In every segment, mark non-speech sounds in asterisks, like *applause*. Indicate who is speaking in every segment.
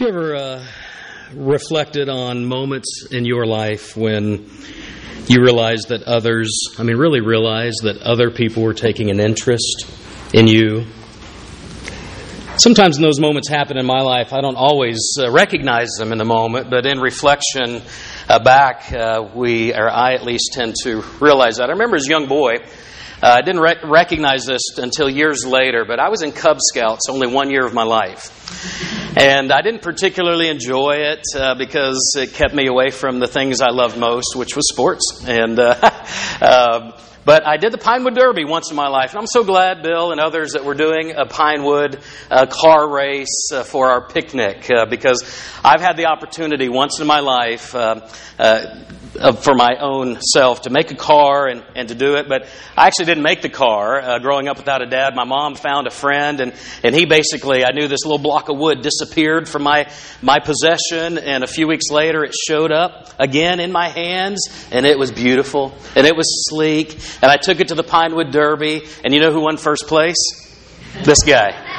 Speaker 1: You ever uh, reflected on moments in your life when you realized that others, I mean, really realized that other people were taking an interest in you? Sometimes when those moments happen in my life, I don't always uh, recognize them in the moment, but in reflection uh, back, uh, we, or I at least, tend to realize that. I remember as a young boy, uh, I didn't rec- recognize this until years later, but I was in Cub Scouts only one year of my life. And I didn't particularly enjoy it uh, because it kept me away from the things I loved most, which was sports. And uh, uh, *laughs* but I did the Pinewood Derby once in my life, and I'm so glad Bill and others that were doing a Pinewood uh, car race uh, for our picnic uh, because I've had the opportunity once in my life uh, for my own self to make a car and, and to do it. But I actually didn't make the car. Uh, growing up without a dad, my mom found a friend, and, and he basically, I knew this little block of wood disappeared from my, my possession, and a few weeks later it showed up again in my hands, and it was beautiful, and it was sleek, and I took it to the Pinewood Derby, and you know who won first place? This guy.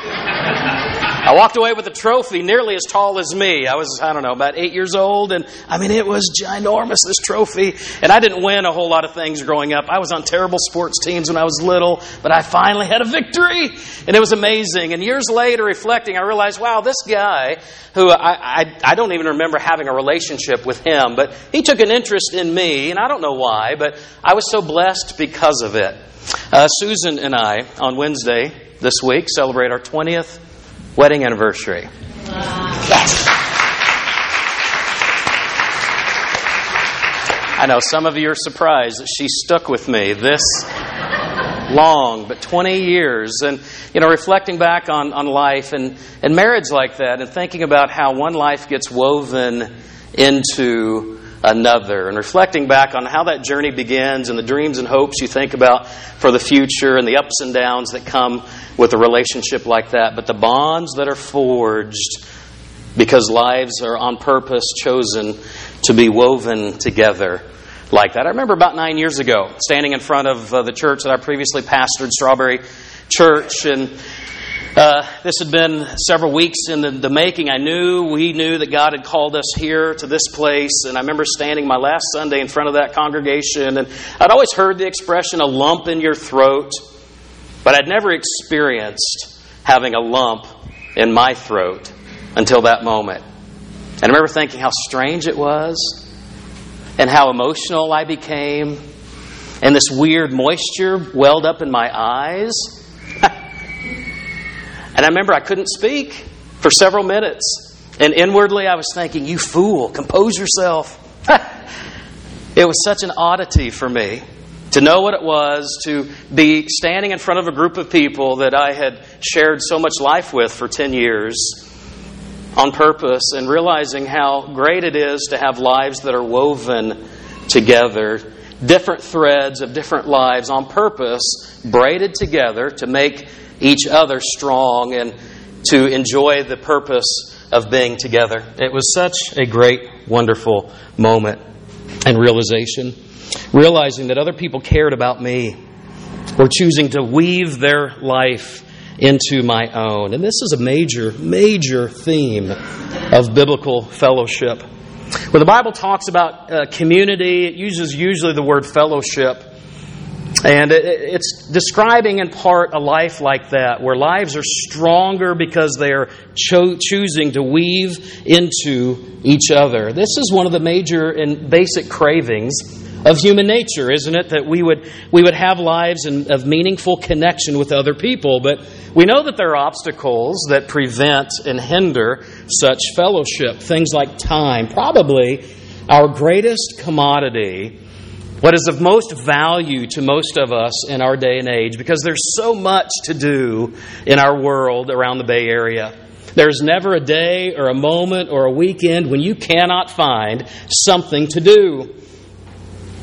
Speaker 1: I walked away with a trophy nearly as tall as me. I was, I don't know, about eight years old, and I mean, it was ginormous, this trophy. And I didn't win a whole lot of things growing up. I was on terrible sports teams when I was little, but I finally had a victory, and it was amazing. And years later, reflecting, I realized, wow, this guy, who I, I, I don't even remember having a relationship with him, but he took an interest in me, and I don't know why, but I was so blessed because of it. Uh, Susan and I, on Wednesday this week, celebrate our 20th wedding anniversary. Yes. I know some of you are surprised that she stuck with me this long, but 20 years. And, you know, reflecting back on, on life and, and marriage like that and thinking about how one life gets woven into another and reflecting back on how that journey begins and the dreams and hopes you think about for the future and the ups and downs that come with a relationship like that, but the bonds that are forged because lives are on purpose chosen to be woven together like that. I remember about nine years ago standing in front of uh, the church that I previously pastored, Strawberry Church, and uh, this had been several weeks in the, the, making. I knew, we knew that God had called us here to this place. And I remember standing my last Sunday in front of that congregation. And I'd always heard the expression, a lump in your throat. But I'd never experienced having a lump in my throat until that moment. And I remember thinking how strange it was and how emotional I became. And this weird moisture welled up in my eyes. *laughs* and I remember I couldn't speak for several minutes. And inwardly I was thinking, You fool, compose yourself. *laughs* it was such an oddity for me to know what it was to be standing in front of a group of people that I had shared so much life with for 10 years on purpose and realizing how great it is to have lives that are woven together, different threads of different lives on purpose, braided together to make each other strong and to enjoy the purpose of being together. It was such a great, wonderful moment and realization realizing that other people cared about me or choosing to weave their life into my own. And this is a major, major theme of biblical fellowship. When the Bible talks about uh, community, it uses usually the word fellowship. And it's describing in part a life like that, where lives are stronger because they are cho- choosing to weave into each other. This is one of the major and basic cravings of human nature, isn't it? That we would, we would have lives in, of meaningful connection with other people. But we know that there are obstacles that prevent and hinder such fellowship. Things like time. Probably our greatest commodity, what is of most value to most of us in our day and age, because there's so much to do in our world around the Bay Area. There's never a day or a moment or a weekend when you cannot find something to do.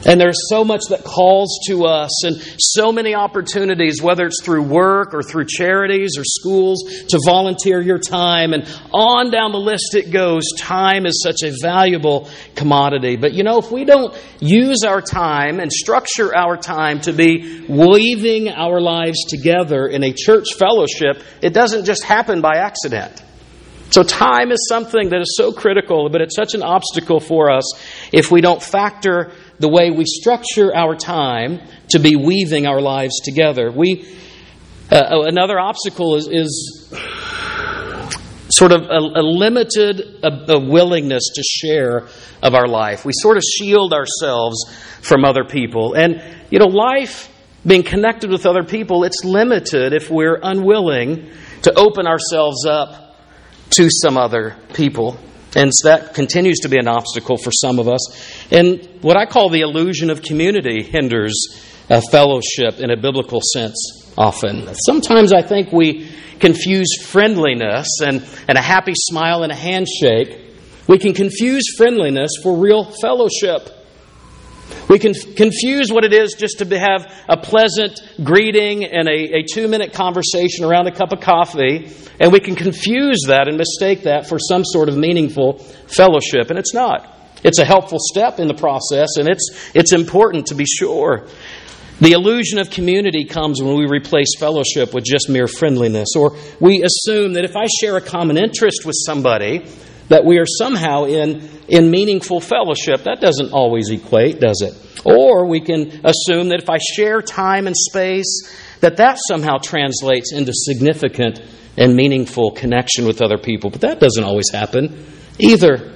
Speaker 1: And there's so much that calls to us, and so many opportunities, whether it's through work or through charities or schools, to volunteer your time. And on down the list it goes. Time is such a valuable commodity. But you know, if we don't use our time and structure our time to be weaving our lives together in a church fellowship, it doesn't just happen by accident. So, time is something that is so critical, but it's such an obstacle for us if we don't factor the way we structure our time to be weaving our lives together. We, uh, another obstacle is, is sort of a, a limited a, a willingness to share of our life. We sort of shield ourselves from other people. And, you know, life, being connected with other people, it's limited if we're unwilling to open ourselves up to some other people. And so that continues to be an obstacle for some of us. And what I call the illusion of community hinders a fellowship in a biblical sense often. Sometimes I think we confuse friendliness and, and a happy smile and a handshake. We can confuse friendliness for real fellowship. We can confuse what it is just to have a pleasant greeting and a, a two minute conversation around a cup of coffee, and we can confuse that and mistake that for some sort of meaningful fellowship, and it's not. It's a helpful step in the process, and it's, it's important to be sure. The illusion of community comes when we replace fellowship with just mere friendliness, or we assume that if I share a common interest with somebody, that we are somehow in, in meaningful fellowship. That doesn't always equate, does it? Or we can assume that if I share time and space, that that somehow translates into significant and meaningful connection with other people. But that doesn't always happen either.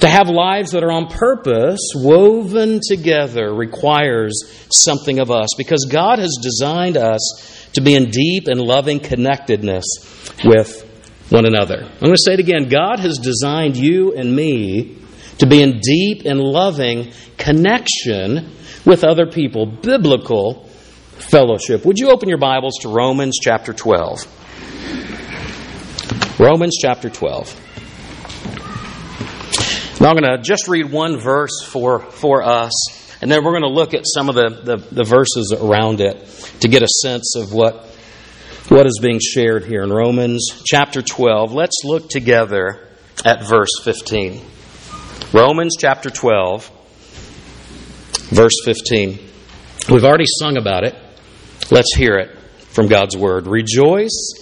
Speaker 1: To have lives that are on purpose, woven together, requires something of us because God has designed us to be in deep and loving connectedness with one another. I'm going to say it again God has designed you and me to be in deep and loving connection with other people, biblical fellowship. Would you open your Bibles to Romans chapter 12? Romans chapter 12. Now I'm going to just read one verse for, for us, and then we're going to look at some of the, the, the verses around it to get a sense of what what is being shared here in Romans chapter 12. Let's look together at verse 15. Romans chapter 12, verse 15. We've already sung about it. Let's hear it from God's word. Rejoice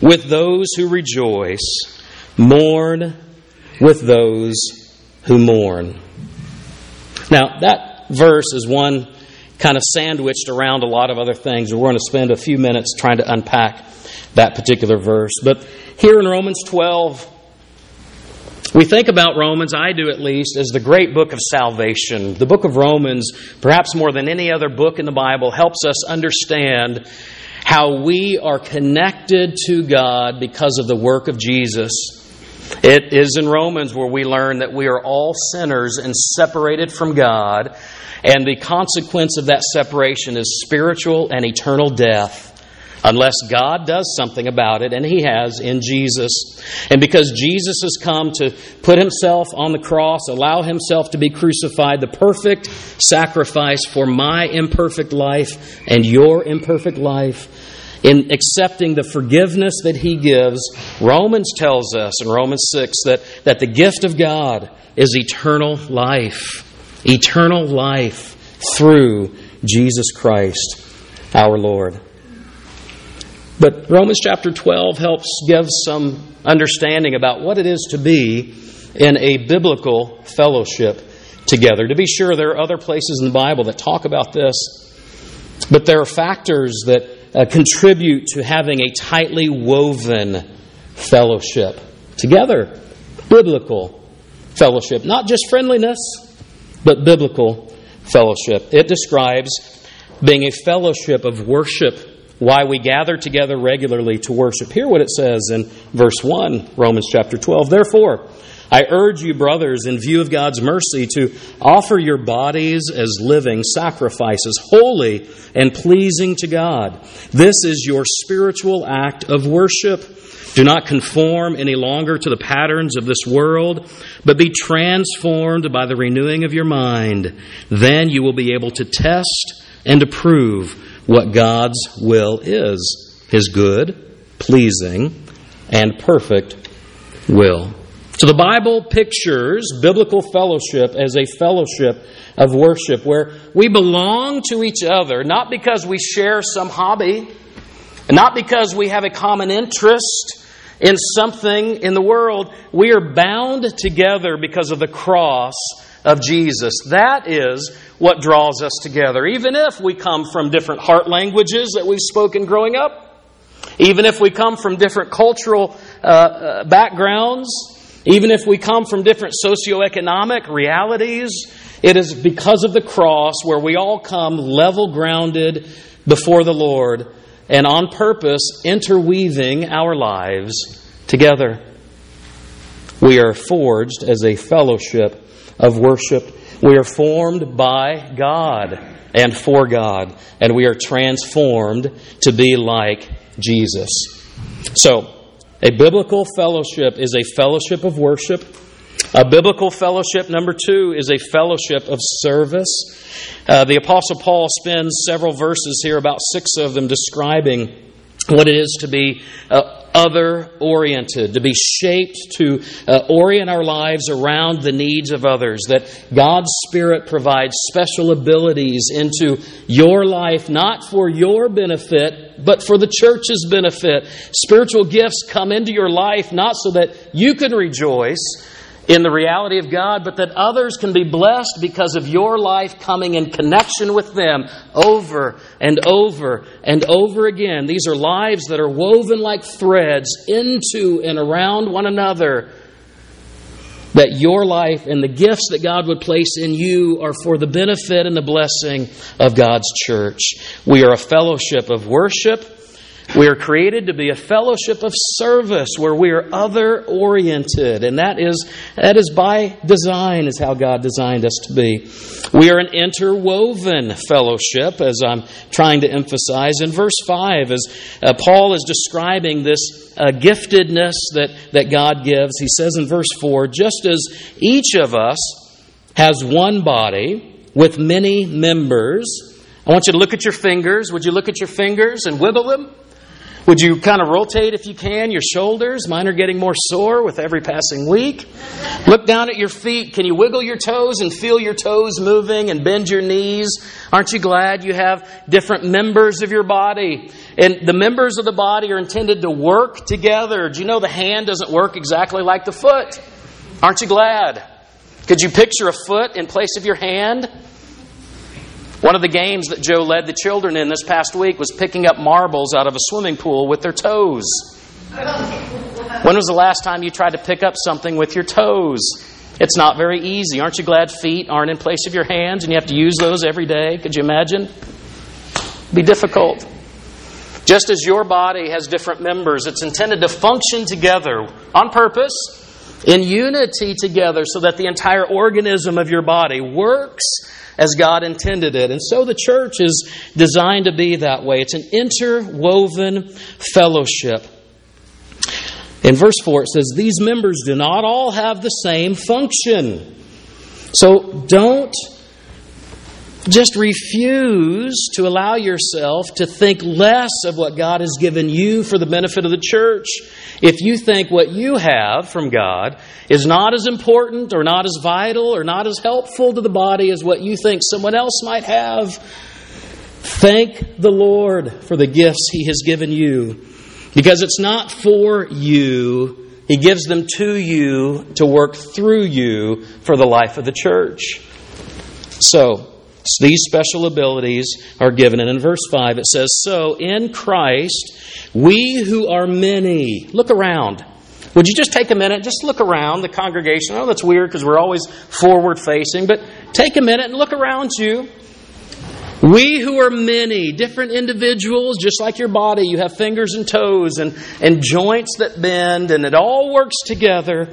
Speaker 1: with those who rejoice, mourn with those who mourn. Now, that verse is one kind of sandwiched around a lot of other things. We're going to spend a few minutes trying to unpack that particular verse. But here in Romans 12, we think about Romans, I do at least, as the great book of salvation. The book of Romans, perhaps more than any other book in the Bible, helps us understand how we are connected to God because of the work of Jesus. It is in Romans where we learn that we are all sinners and separated from God and the consequence of that separation is spiritual and eternal death unless God does something about it, and He has in Jesus. And because Jesus has come to put Himself on the cross, allow Himself to be crucified, the perfect sacrifice for my imperfect life and your imperfect life, in accepting the forgiveness that He gives, Romans tells us in Romans 6 that, that the gift of God is eternal life eternal life through Jesus Christ our Lord. But Romans chapter 12 helps give some understanding about what it is to be in a biblical fellowship together. To be sure, there are other places in the Bible that talk about this, but there are factors that uh, contribute to having a tightly woven fellowship together. Biblical fellowship, not just friendliness but biblical fellowship. It describes being a fellowship of worship, why we gather together regularly to worship. Hear what it says in verse 1, Romans chapter 12. Therefore, I urge you, brothers, in view of God's mercy, to offer your bodies as living sacrifices, holy and pleasing to God. This is your spiritual act of worship. Do not conform any longer to the patterns of this world, but be transformed by the renewing of your mind. Then you will be able to test and approve what God's will is His good, pleasing, and perfect will. So the Bible pictures biblical fellowship as a fellowship of worship where we belong to each other, not because we share some hobby, not because we have a common interest, in something in the world. We are bound together because of the cross of Jesus. That is what draws us together. Even if we come from different heart languages that we've spoken growing up, even if we come from different cultural uh, uh, backgrounds, even if we come from different socioeconomic realities, it is because of the cross where we all come level grounded before the Lord and on purpose interweaving our lives together. We are forged as a fellowship of worship. We are formed by God and for God, and we are transformed to be like Jesus. So, a biblical fellowship is a fellowship of worship. A biblical fellowship, number two, is a fellowship of service. Uh, the Apostle Paul spends several verses here, about six of them, describing what it is to be uh, other oriented, to be shaped to uh, orient our lives around the needs of others, that God's Spirit provides special abilities into your life, not for your benefit, but for the church's benefit. Spiritual gifts come into your life not so that you can rejoice in the reality of God, but that others can be blessed because of your life coming in connection with them over and over and over again. These are lives that are woven like threads into and around one another. That your life and the gifts that God would place in you are for the benefit and the blessing of God's church. We are a fellowship of worship we are created to be a fellowship of service where we are other oriented, and that is, that is by design, is how God designed us to be. We are an interwoven fellowship, as I'm trying to emphasize. In verse 5, as uh, Paul is describing this uh, giftedness that, that God gives, he says in verse 4 just as each of us has one body with many members. I want you to look at your fingers. Would you look at your fingers and wiggle them? Would you kind of rotate if you can your shoulders? Mine are getting more sore with every passing week. Look down at your feet. Can you wiggle your toes and feel your toes moving and bend your knees? Aren't you glad you have different members of your body? And the members of the body are intended to work together. Do you know the hand doesn't work exactly like the foot? Aren't you glad? Could you picture a foot in place of your hand? One of the games that Joe led the children in this past week was picking up marbles out of a swimming pool with their toes. When was the last time you tried to pick up something with your toes? It's not very easy. Aren't you glad feet aren't in place of your hands and you have to use those every day? Could you imagine? Be difficult. Just as your body has different members, it's intended to function together on purpose, in unity together, so that the entire organism of your body works as God intended it. And so the church is designed to be that way. It's an interwoven fellowship. In verse 4, it says, These members do not all have the same function. So don't just refuse to allow yourself to think less of what God has given you for the benefit of the church. If you think what you have from God is not as important or not as vital or not as helpful to the body as what you think someone else might have, thank the Lord for the gifts He has given you. Because it's not for you, He gives them to you to work through you for the life of the church. So, these special abilities are given. And in verse 5, it says, So in Christ, we who are many, look around. Would you just take a minute, just look around the congregation? Oh, that's weird because we're always forward facing, but take a minute and look around you. We who are many, different individuals, just like your body, you have fingers and toes and, and joints that bend, and it all works together.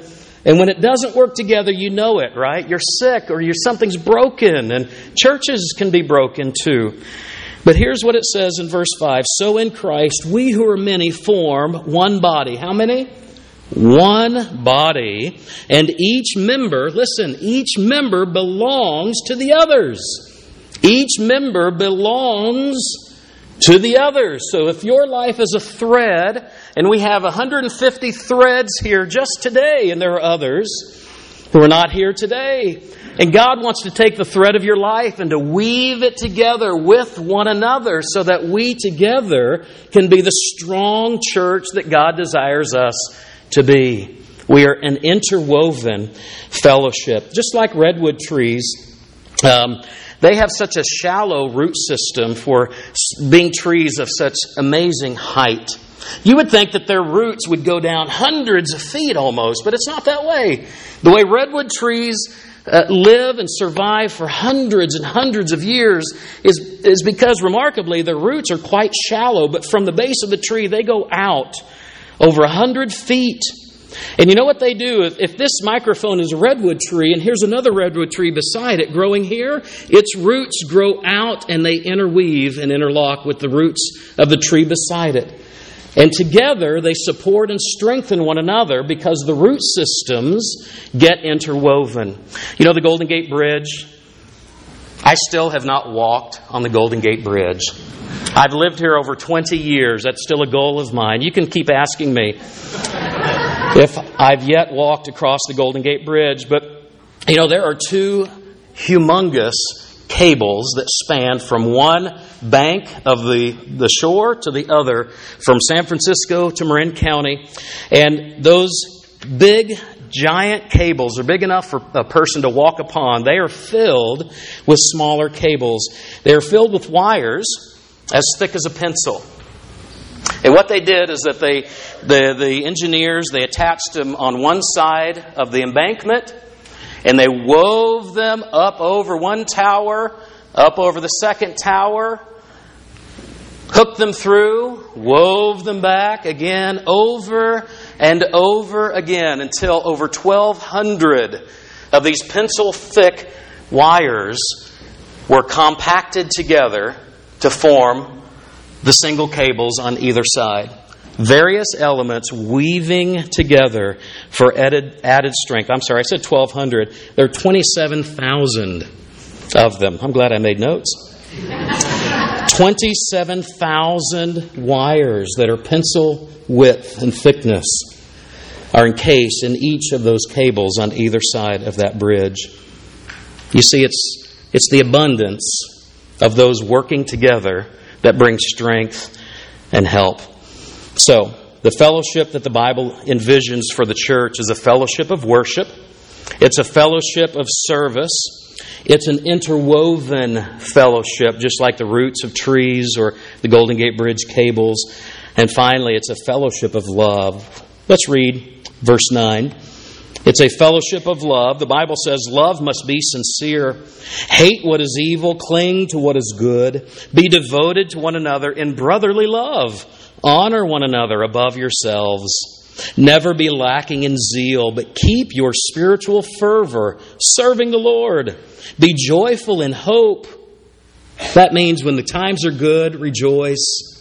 Speaker 1: And when it doesn't work together, you know it, right? You're sick or you're, something's broken, and churches can be broken too. But here's what it says in verse 5 So in Christ, we who are many form one body. How many? One body. And each member, listen, each member belongs to the others. Each member belongs to the others. So if your life is a thread, and we have 150 threads here just today, and there are others who are not here today. And God wants to take the thread of your life and to weave it together with one another so that we together can be the strong church that God desires us to be. We are an interwoven fellowship, just like redwood trees. Um, they have such a shallow root system for being trees of such amazing height. You would think that their roots would go down hundreds of feet almost, but it's not that way. The way redwood trees uh, live and survive for hundreds and hundreds of years is, is because, remarkably, their roots are quite shallow, but from the base of the tree, they go out over a hundred feet. And you know what they do? If, if this microphone is a redwood tree and here's another redwood tree beside it growing here, its roots grow out and they interweave and interlock with the roots of the tree beside it. And together they support and strengthen one another because the root systems get interwoven. You know the Golden Gate Bridge? I still have not walked on the Golden Gate Bridge. I've lived here over 20 years. That's still a goal of mine. You can keep asking me *laughs* if I've yet walked across the Golden Gate Bridge, but you know, there are two humongous cables that span from one bank of the, the shore to the other, from San Francisco to Marin County. And those big, giant cables are big enough for a person to walk upon. They are filled with smaller cables. They are filled with wires as thick as a pencil. And what they did is that they, the, the engineers, they attached them on one side of the embankment and they wove them up over one tower, up over the second tower, hooked them through, wove them back again, over and over again, until over 1,200 of these pencil thick wires were compacted together to form the single cables on either side various elements weaving together for added, added strength. I'm sorry, I said 1,200. There are 27,000 of them. I'm glad I made notes. 27,000 wires that are pencil width and thickness are encased in each of those cables on either side of that bridge. You see, it's, it's the abundance of those working together that brings strength and help. So, the fellowship that the Bible envisions for the church is a fellowship of worship, it's a fellowship of service, it's an interwoven fellowship, just like the roots of trees or the Golden Gate Bridge cables. And finally, it's a fellowship of love. Let's read verse 9. It's a fellowship of love. The Bible says love must be sincere. Hate what is evil, cling to what is good, be devoted to one another in brotherly love. Honor one another above yourselves. Never be lacking in zeal, but keep your spiritual fervor serving the Lord. Be joyful in hope. That means when the times are good, rejoice.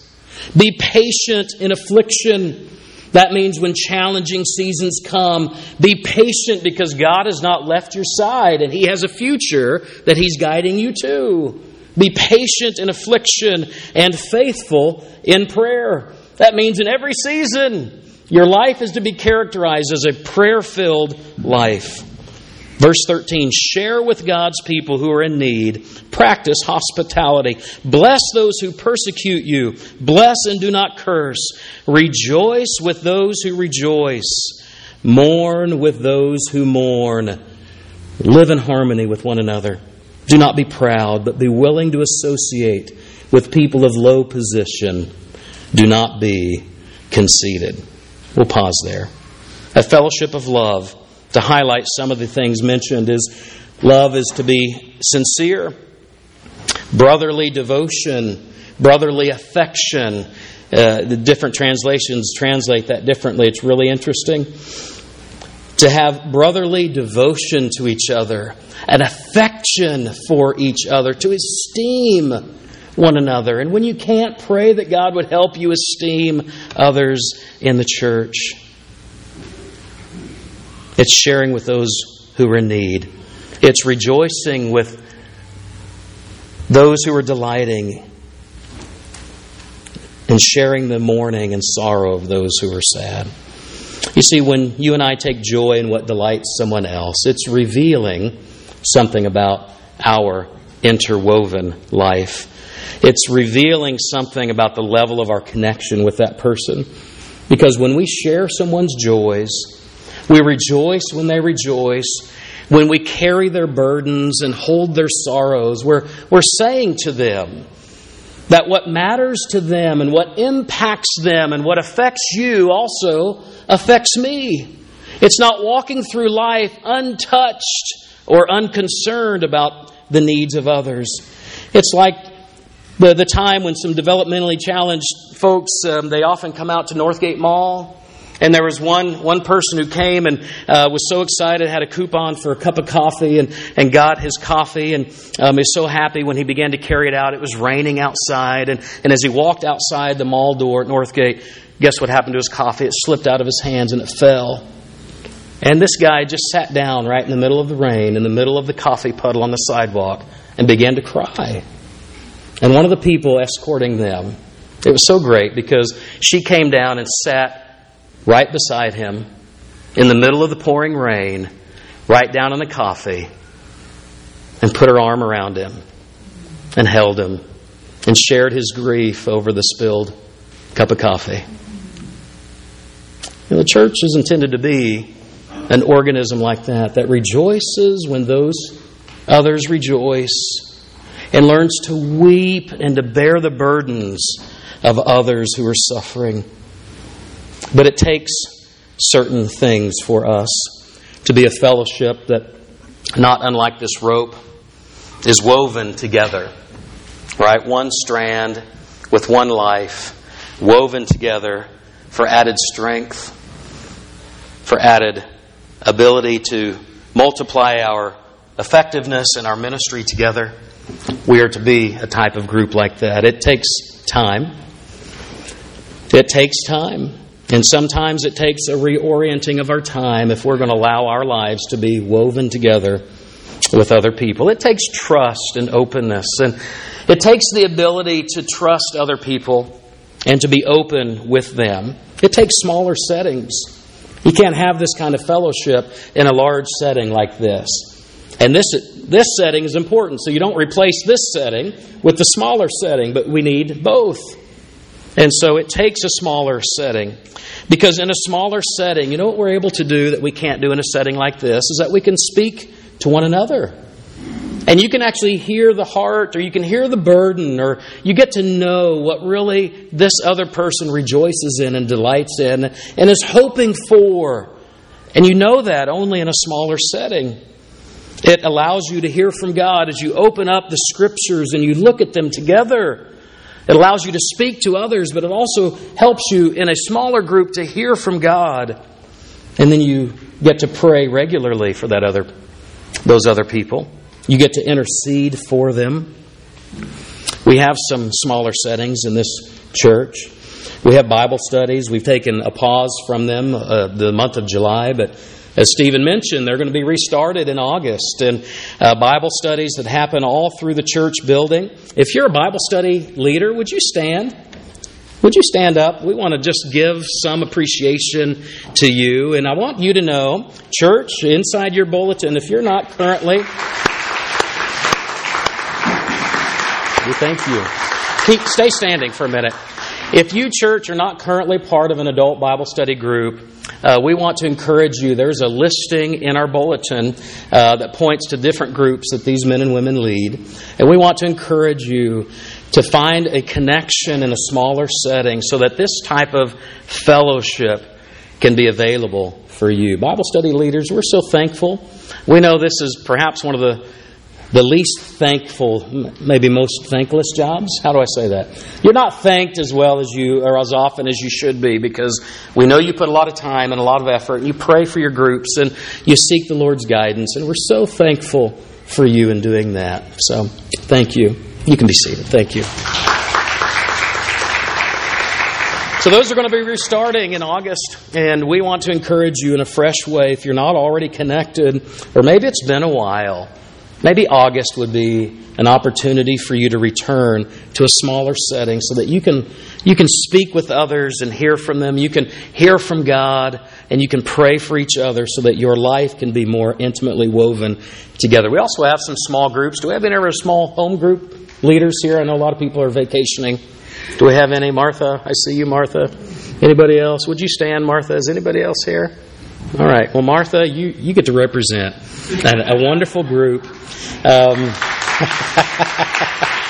Speaker 1: Be patient in affliction. That means when challenging seasons come, be patient because God has not left your side and He has a future that He's guiding you to. Be patient in affliction and faithful in prayer. That means in every season, your life is to be characterized as a prayer filled life. Verse 13 Share with God's people who are in need. Practice hospitality. Bless those who persecute you. Bless and do not curse. Rejoice with those who rejoice. Mourn with those who mourn. Live in harmony with one another. Do not be proud, but be willing to associate with people of low position. Do not be conceited. We'll pause there. A fellowship of love, to highlight some of the things mentioned, is love is to be sincere, brotherly devotion, brotherly affection. Uh, the different translations translate that differently. It's really interesting. To have brotherly devotion to each other, an affection for each other, to esteem one another. And when you can't, pray that God would help you esteem others in the church. It's sharing with those who are in need, it's rejoicing with those who are delighting, and sharing the mourning and sorrow of those who are sad. You see, when you and I take joy in what delights someone else, it's revealing something about our interwoven life. It's revealing something about the level of our connection with that person. Because when we share someone's joys, we rejoice when they rejoice, when we carry their burdens and hold their sorrows, we're, we're saying to them that what matters to them and what impacts them and what affects you also affects me. It's not walking through life untouched or unconcerned about the needs of others. It's like the, the time when some developmentally challenged folks, um, they often come out to Northgate Mall. And there was one, one person who came and uh, was so excited, had a coupon for a cup of coffee, and, and got his coffee, and um, was so happy when he began to carry it out. It was raining outside, and, and as he walked outside the mall door at Northgate, guess what happened to his coffee? It slipped out of his hands and it fell. And this guy just sat down right in the middle of the rain, in the middle of the coffee puddle on the sidewalk, and began to cry. And one of the people escorting them, it was so great because she came down and sat right beside him in the middle of the pouring rain, right down on the coffee, and put her arm around him and held him and shared his grief over the spilled cup of coffee. the church is intended to be an organism like that, that rejoices when those others rejoice and learns to weep and to bear the burdens of others who are suffering. But it takes certain things for us to be a fellowship that, not unlike this rope, is woven together. Right? One strand with one life, woven together for added strength, for added ability to multiply our effectiveness in our ministry together. We are to be a type of group like that. It takes time. It takes time. And sometimes it takes a reorienting of our time if we're going to allow our lives to be woven together with other people. It takes trust and openness. And it takes the ability to trust other people and to be open with them. It takes smaller settings. You can't have this kind of fellowship in a large setting like this. And this, this setting is important, so you don't replace this setting with the smaller setting, but we need both. And so it takes a smaller setting. Because in a smaller setting, you know what we're able to do that we can't do in a setting like this is that we can speak to one another. And you can actually hear the heart, or you can hear the burden, or you get to know what really this other person rejoices in and delights in and is hoping for. And you know that only in a smaller setting. It allows you to hear from God as you open up the scriptures and you look at them together. It allows you to speak to others, but it also helps you in a smaller group to hear from God. And then you get to pray regularly for that other those other people. You get to intercede for them. We have some smaller settings in this church. We have Bible studies. We've taken a pause from them uh, the month of July, but as Stephen mentioned, they're going to be restarted in August. And uh, Bible studies that happen all through the church building. If you're a Bible study leader, would you stand? Would you stand up? We want to just give some appreciation to you. And I want you to know, church, inside your bulletin, if you're not currently We thank you. Keep, stay standing for a minute. If you, church, are not currently part of an adult Bible study group, uh, we want to encourage you. There's a listing in our bulletin uh, that points to different groups that these men and women lead. And we want to encourage you to find a connection in a smaller setting so that this type of fellowship can be available for you. Bible study leaders, we're so thankful. We know this is perhaps one of the the least thankful, maybe most thankless jobs. How do I say that? You're not thanked as well as you, or as often as you should be, because we know you put a lot of time and a lot of effort, and you pray for your groups, and you seek the Lord's guidance, and we're so thankful for you in doing that. So, thank you. You can be seated. Thank you. So, those are going to be restarting in August, and we want to encourage you in a fresh way if you're not already connected, or maybe it's been a while. Maybe August would be an opportunity for you to return to a smaller setting so that you can, you can speak with others and hear from them. You can hear from God and you can pray for each other so that your life can be more intimately woven together. We also have some small groups. Do we have any other small home group leaders here? I know a lot of people are vacationing. Do we have any? Martha, I see you, Martha. Anybody else? Would you stand, Martha? Is anybody else here? All right. Well, Martha, you, you get to represent a, a wonderful group. Um, *laughs*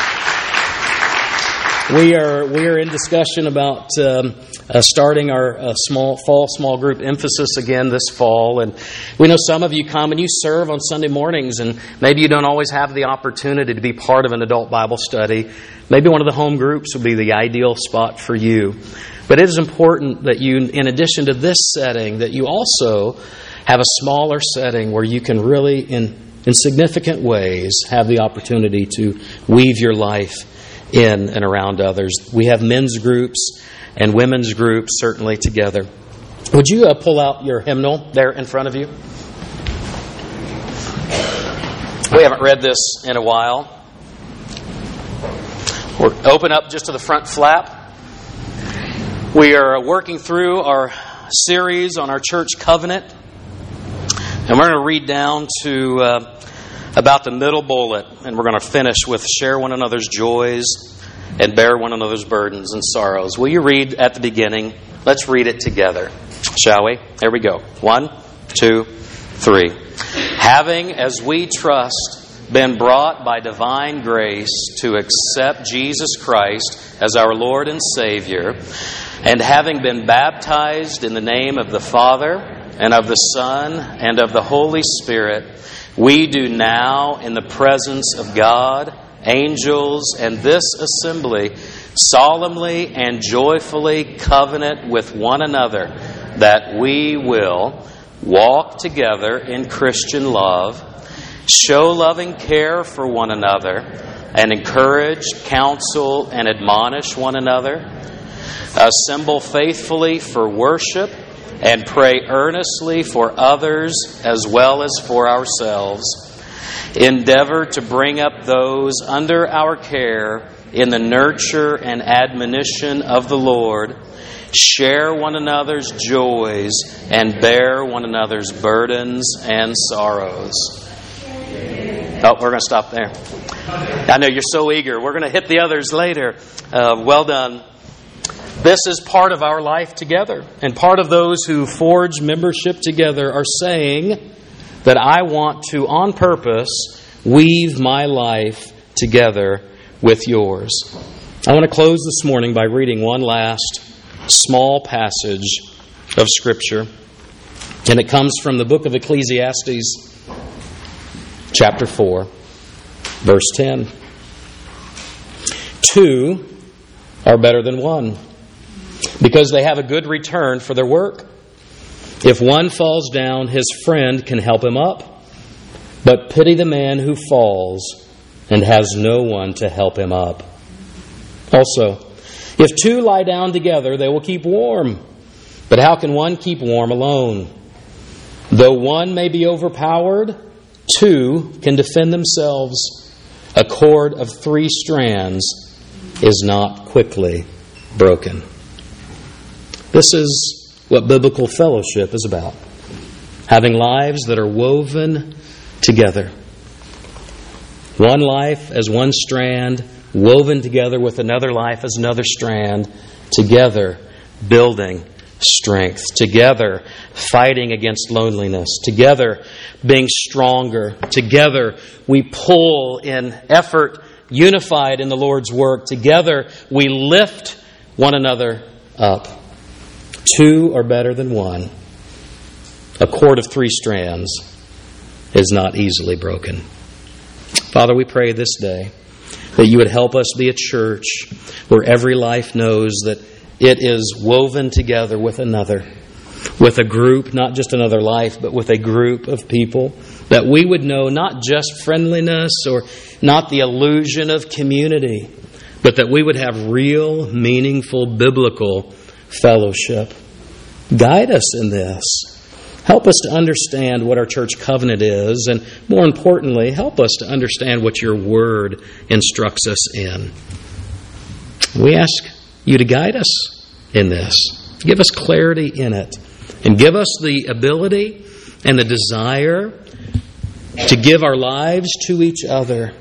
Speaker 1: we are we are in discussion about um, uh, starting our uh, small fall small group emphasis again this fall, and we know some of you come and you serve on Sunday mornings, and maybe you don't always have the opportunity to be part of an adult Bible study. Maybe one of the home groups would be the ideal spot for you. But it is important that you, in addition to this setting, that you also have a smaller setting where you can really, in in significant ways, have the opportunity to weave your life in and around others. We have men's groups and women's groups certainly together. Would you uh, pull out your hymnal there in front of you? We haven't read this in a while. Or open up just to the front flap. We are working through our series on our church covenant. And we're going to read down to uh, about the middle bullet, and we're going to finish with share one another's joys and bear one another's burdens and sorrows. Will you read at the beginning? Let's read it together, shall we? There we go. One, two, three. Having, as we trust, been brought by divine grace to accept Jesus Christ as our Lord and Savior, and having been baptized in the name of the Father, and of the Son, and of the Holy Spirit, we do now, in the presence of God, angels, and this assembly, solemnly and joyfully covenant with one another that we will walk together in Christian love, show loving care for one another, and encourage, counsel, and admonish one another, assemble faithfully for worship and pray earnestly for others as well as for ourselves. Endeavor to bring up those under our care in the nurture and admonition of the Lord. Share one another's joys and bear one another's burdens and sorrows. Oh, we're going to stop there. I know you're so eager. We're going to hit the others later. Uh, well done. This is part of our life together. And part of those who forge membership together are saying that I want to, on purpose, weave my life together with yours. I want to close this morning by reading one last small passage of Scripture. And it comes from the book of Ecclesiastes, chapter 4, verse 10. Two are better than one because they have a good return for their work. If one falls down, his friend can help him up. But pity the man who falls and has no one to help him up. Also, if two lie down together, they will keep warm. But how can one keep warm alone? Though one may be overpowered, two can defend themselves. A cord of three strands is not quickly broken. This is what biblical fellowship is about having lives that are woven together. One life as one strand, woven together with another life as another strand, together building strength, together fighting against loneliness, together being stronger, together we pull in effort, unified in the Lord's work, together we lift one another up. Two are better than one. A cord of three strands is not easily broken. Father, we pray this day that you would help us be a church where every life knows that it is woven together with another, with a group, not just another life, but with a group of people. That we would know not just friendliness or not the illusion of community, but that we would have real, meaningful, biblical fellowship. Guide us in this. Help us to understand what our church covenant is, and more importantly, help us to understand what your word instructs us in. We ask you to guide us in this. Give us clarity in it. And give us the ability and the desire to give our lives to each other.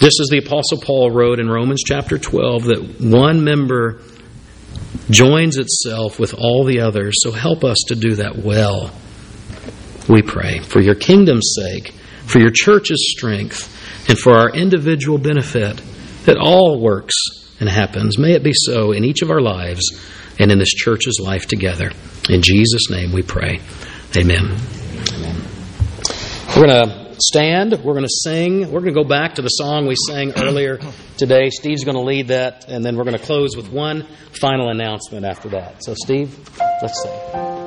Speaker 1: Just as the Apostle Paul wrote in Romans chapter 12, that one member joins itself with all the others. So help us to do that well. We pray for your kingdom's sake, for your church's strength, and for our individual benefit that all works and happens. May it be so in each of our lives and in this church's life together. In Jesus' name we pray. Amen. Amen. We're going to stand. We're going to sing. We're going to go back to the song we sang earlier today. Steve's going to lead that, and then we're going to close with one final announcement after that. So, Steve, let's sing.